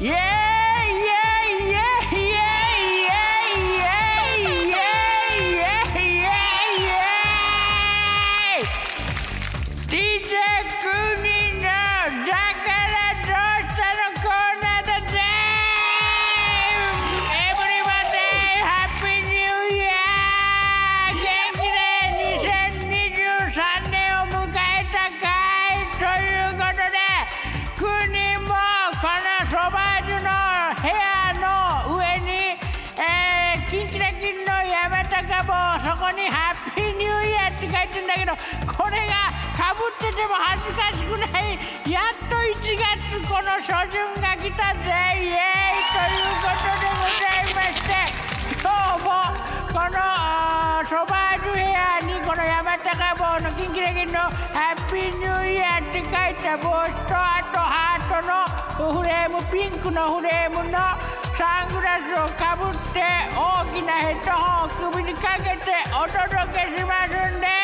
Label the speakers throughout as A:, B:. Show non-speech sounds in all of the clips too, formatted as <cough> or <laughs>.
A: Yeah! ヤー」って書いてんだけどこれがかぶってても恥ずかしくない。やっと1月この初旬が来たぜイエーイということでございまして今日もこのソバージュヘアにこの山高帽のキンキラキンの「ハッピーニューイヤー」って書いた帽子とあとハートのフレームピンクのフレームのサングラスをかぶって大きなヘッドホンを首にかけてお届けしますんで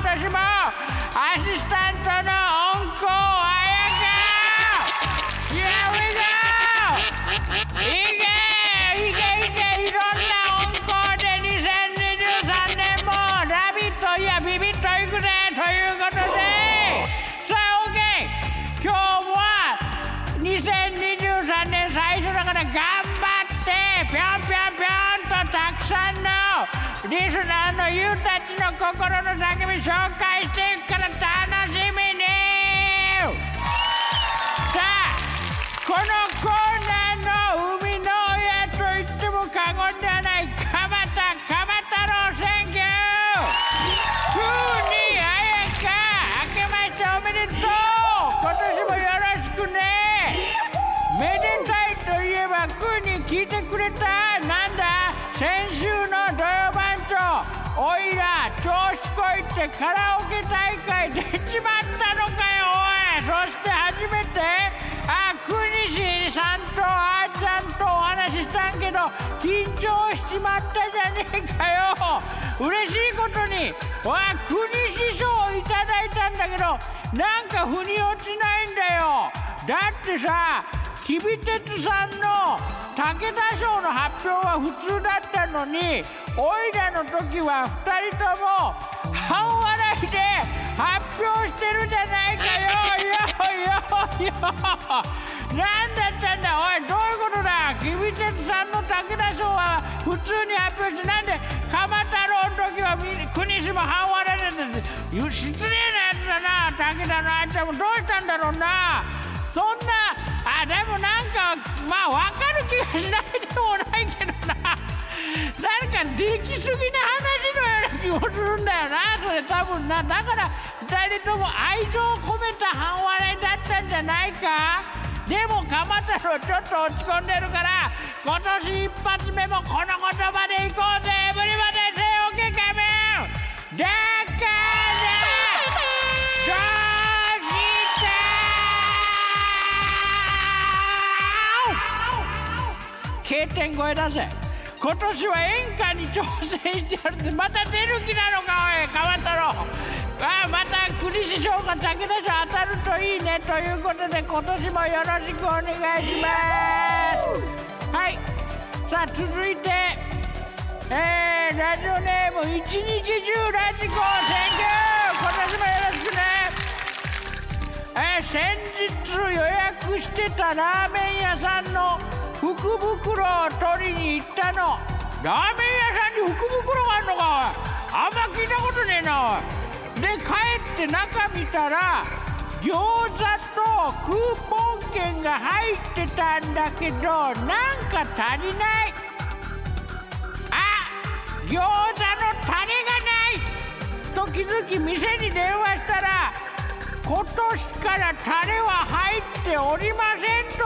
A: も今年もアシスタリスナーのユーたちの心の叫び紹介していくから頼むおいら調子こいってカラオケ大会出ちまったのかよおい。そして初めてあ国西さんとあーちゃんとお話ししたんけど緊張しちまったじゃねえかよ。嬉しいことにわ国師匠をいただいたんだけどなんか腑に落ちないんだよ。だってさきび鉄さんの武田賞の発表は普通だったのにおいらの時は2人とも半笑いで発表してるじゃないかよよよよ。なんだったんだおいどういうことだ？きび鉄さんの武田賞は普通に発表してなんで鎌太郎の時はみ国島半笑いだって失礼なやつだな武田のあんちゃんもどうしたんだろうなそんなあでもなんかまあ分かる気がしないでもないけどな。<laughs> なんかできすぎな話のような気もするんだよなそれ多分な。だから2人とも愛情を込めた半笑いだったんじゃないか。でも鎌太郎ちょっと落ち込んでるから今年一発目もこの言葉点超えだぜ今年は演歌に挑戦してやるってまた出る気なのかおい変わったろああまた国師匠が武田賞当たるといいねということで今年もよろしくお願いします。はい。さあ続いてえー、ラジオネーム一日中ラジコ選挙。今年もよろしくね。えー先日予約してたラーメン屋さんの福袋を取りに行ったの。ラーメン屋さんに福袋があるのか。あんま聞いたことねえな。で帰って中見たら餃子とクーポン券が入ってたんだけどなんか足りない。あ餃子のタレがない。と気づき店に電話したら今年からタレは入っておりません。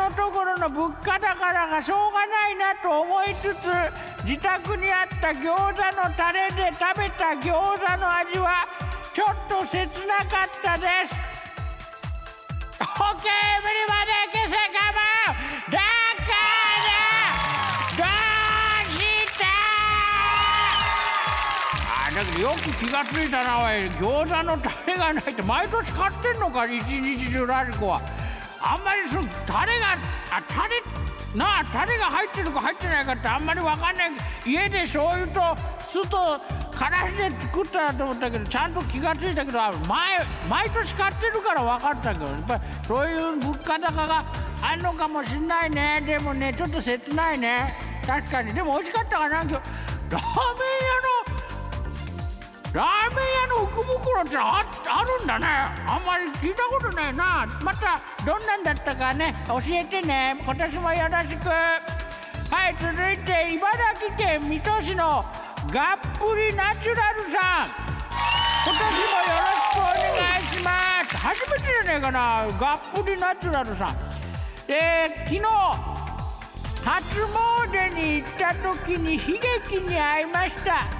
A: のところの物価高だがしょうがないなと思いつつ自宅にあった餃子のタレで食べた餃子の味はちょっと切なかったです。OK 無理まで消せかもだからどうしたあなんかよく気がついたなおい。餃子のタレがないって毎年買ってんのか一日中ラジコは。あんまりそのタレがあタレなあタレが入ってるか入ってないかってあんまり分かんない。家で醤油と酢とからしで作ったなと思ったけどちゃんと気がついたけど前毎年買ってるから分かったけどやっぱりそういう物価高があんのかもしんないね。でもねちょっと切ないね。確かに。でも美味しかったかな今日。ラーメン屋のラーメン屋の福袋ってああるんだね。あんまり聞いたことないな。またどんなんだったかね。教えてね。今年もよろしく。はい続いて茨城県水戸市のがっぷりナチュラルさん。今年もよろしくお願いします。初めてじゃねえかな。がっぷりナチュラルさん。で昨日初詣に行った時に悲劇に遭いました。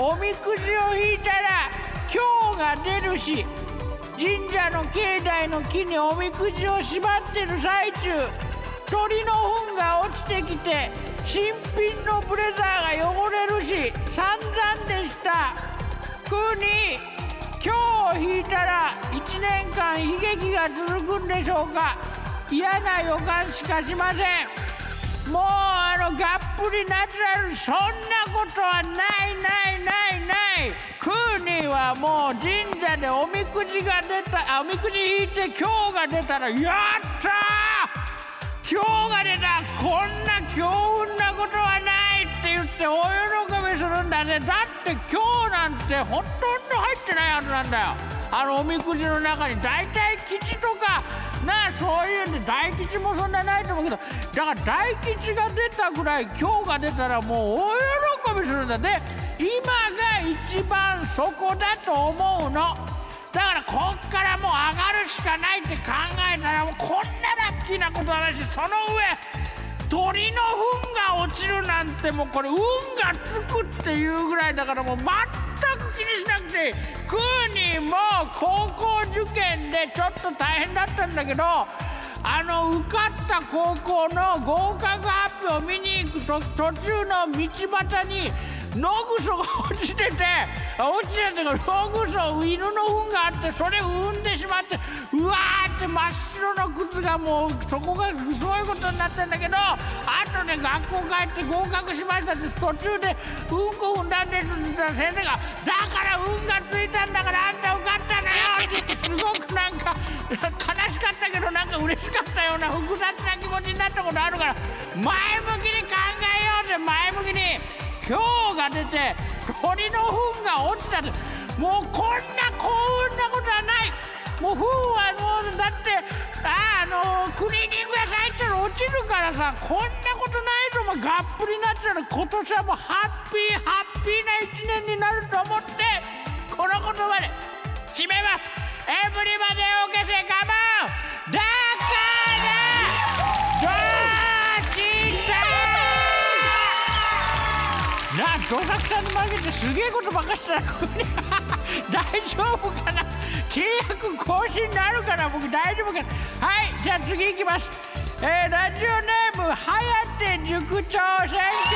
A: おみくじを引いたら今日が出るし神社の境内の木におみくじを縛ってる最中鳥の糞が落ちてきて新品のブレザーが汚れるし散々でした。ふうに今日引いたら1年間悲劇が続くんでしょうか。嫌な予感しかしません。もうがっぷりナチュラルそんなことはないないないないクーニーはもう神社でおみくじが出たおみくじ引いて今日が出たらやったー！今日が出た。こんな強運なことはないって言って大喜びするんだね。だって今日なんてほとんど入ってないはずなんだよ。あのおみくじの中に大体吉とかなあそういうんで大吉もそんなないと思うけどだから大吉が出たぐらい今日が出たらもう大喜びするんだ。で今が一番そこだと思うの。だからこっからもう上がるしかないって考えたらもうこんなラッキーなことはないしその上鳥の糞が落ちるなんてもうこれ運がつくっていうぐらいだからもう全く気にしなくてクーニーも高校受験でちょっと大変だったんだけどあの受かった高校の合格発表を見に行くと途中の道端に野ぐそが落ちてて <laughs> 落ちてて野ぐそ犬の糞があってそれを踏んでしまってうわーって真っ白の靴がもうそこがそういことになってんだけどあとね学校帰って合格しましたって途中でうんこ踏んだんですって言ったら先生が「だから運がついたんだからあんた受かったのよ」ってすごくなんか悲しかったけどなんか嬉しかったような複雑な気持ちになったことあるから前向きに考えようって前向きに今日が出て鳥の糞が落ちたってもうこんな幸運なことはないもう糞はもうだってああのクリーニング屋さん行ったら落ちるからさこんなことないぞもうがっぷりになっちゃうの今年はもうハッピーハッピーな一年になると思ってこの言葉で締めます。エブリバデーオーケーセカモンだからどちたなあどさくさんに負けてすげえことばかした。らこれ大丈夫かな？契約更新になるかな僕大丈夫かな。はいじゃあ次いきます。えー、ラジオネームはやて塾長選挙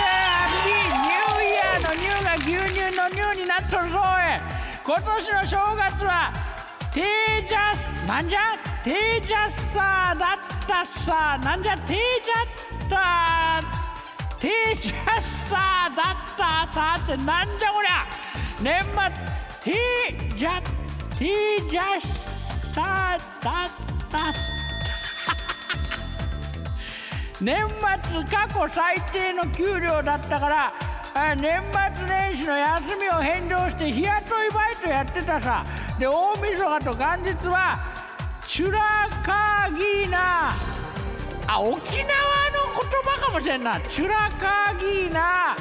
A: ニューイヤーのニューが牛乳のニューになっとるそうへ今年の正月はテージャスなんじゃ？テージャスさだったさ。なんじゃ？テージャったテージャスさだったさ。ってなんじゃ？こりゃ。年末テージャテージャスさだった <laughs> 年末過去最低の給料だったから年末年始の休みを返上して日雇いバイトやってたさ。で大晦日と元日はチュラカーギーナあ沖縄の言葉かもしれんな。チュラカーギーナ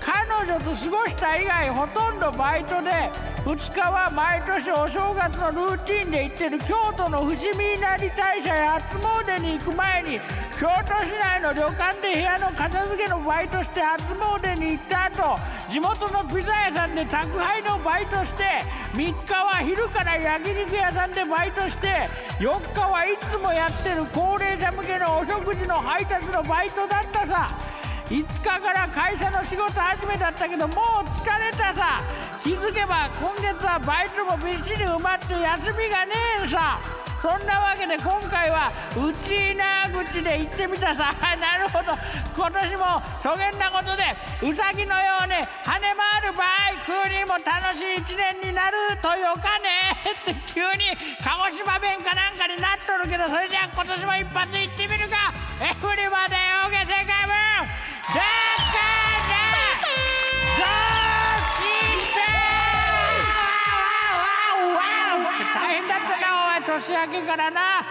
A: 彼女と過ごした以外ほとんどバイトで2日は毎年お正月のルーティンで行ってる京都の伏見稲荷大社や初詣に行く前に京都市内の旅館で部屋の片付けのバイトして初詣に行った後地元のピザ屋さんで宅配のバイトして3日は昼から焼肉屋さんでバイトして4日はいつもやってる高齢者向けのお食事の配達のバイトだったさ。5日から会社の仕事始めだったけどもう疲れたさ。気づけば今月はバイトもびっしり埋まって休みがねえさ。そんなわけで今回はうちな口で行ってみたさ。<laughs> なるほど。今年もそげんなことでうさぎのように跳ね回るバイクにも楽しい一年になるとよかね。って急に鹿児島弁かなんかになっとるけどそれじゃあ今年も一発行ってみるか。エブリバデオーゲセ年明けからな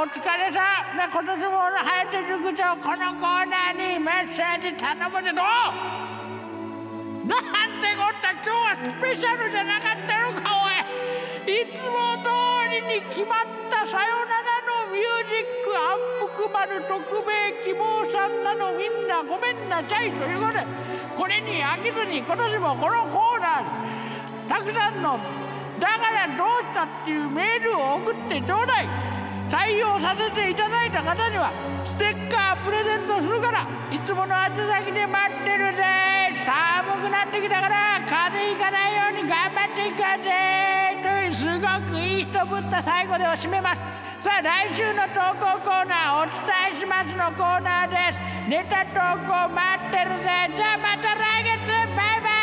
A: お疲れさん。今年も早手塾長このコーナーにメッセージ頼むでどうなんてこった今日はスペシャルじゃなかったのかおい。いつも通りに決まったさよならのミュージック暗福丸特命希望さんなのみんなごめんなちゃいということでこれに飽きずに今年もこのコーナーたくさんのだからどうしたっていうメールを送ってちょうだい。採用させていただいた方にはステッカープレゼントするからいつもの宛先で待ってるぜ。寒くなってきたから風邪ひかないように頑張っていこうぜ。というすごくいい人ぶった最後でお締めます。さあ来週の投稿コーナーお伝えしますのコーナーです。ネタ投稿待ってるぜ。じゃあまた来月。バイバイ。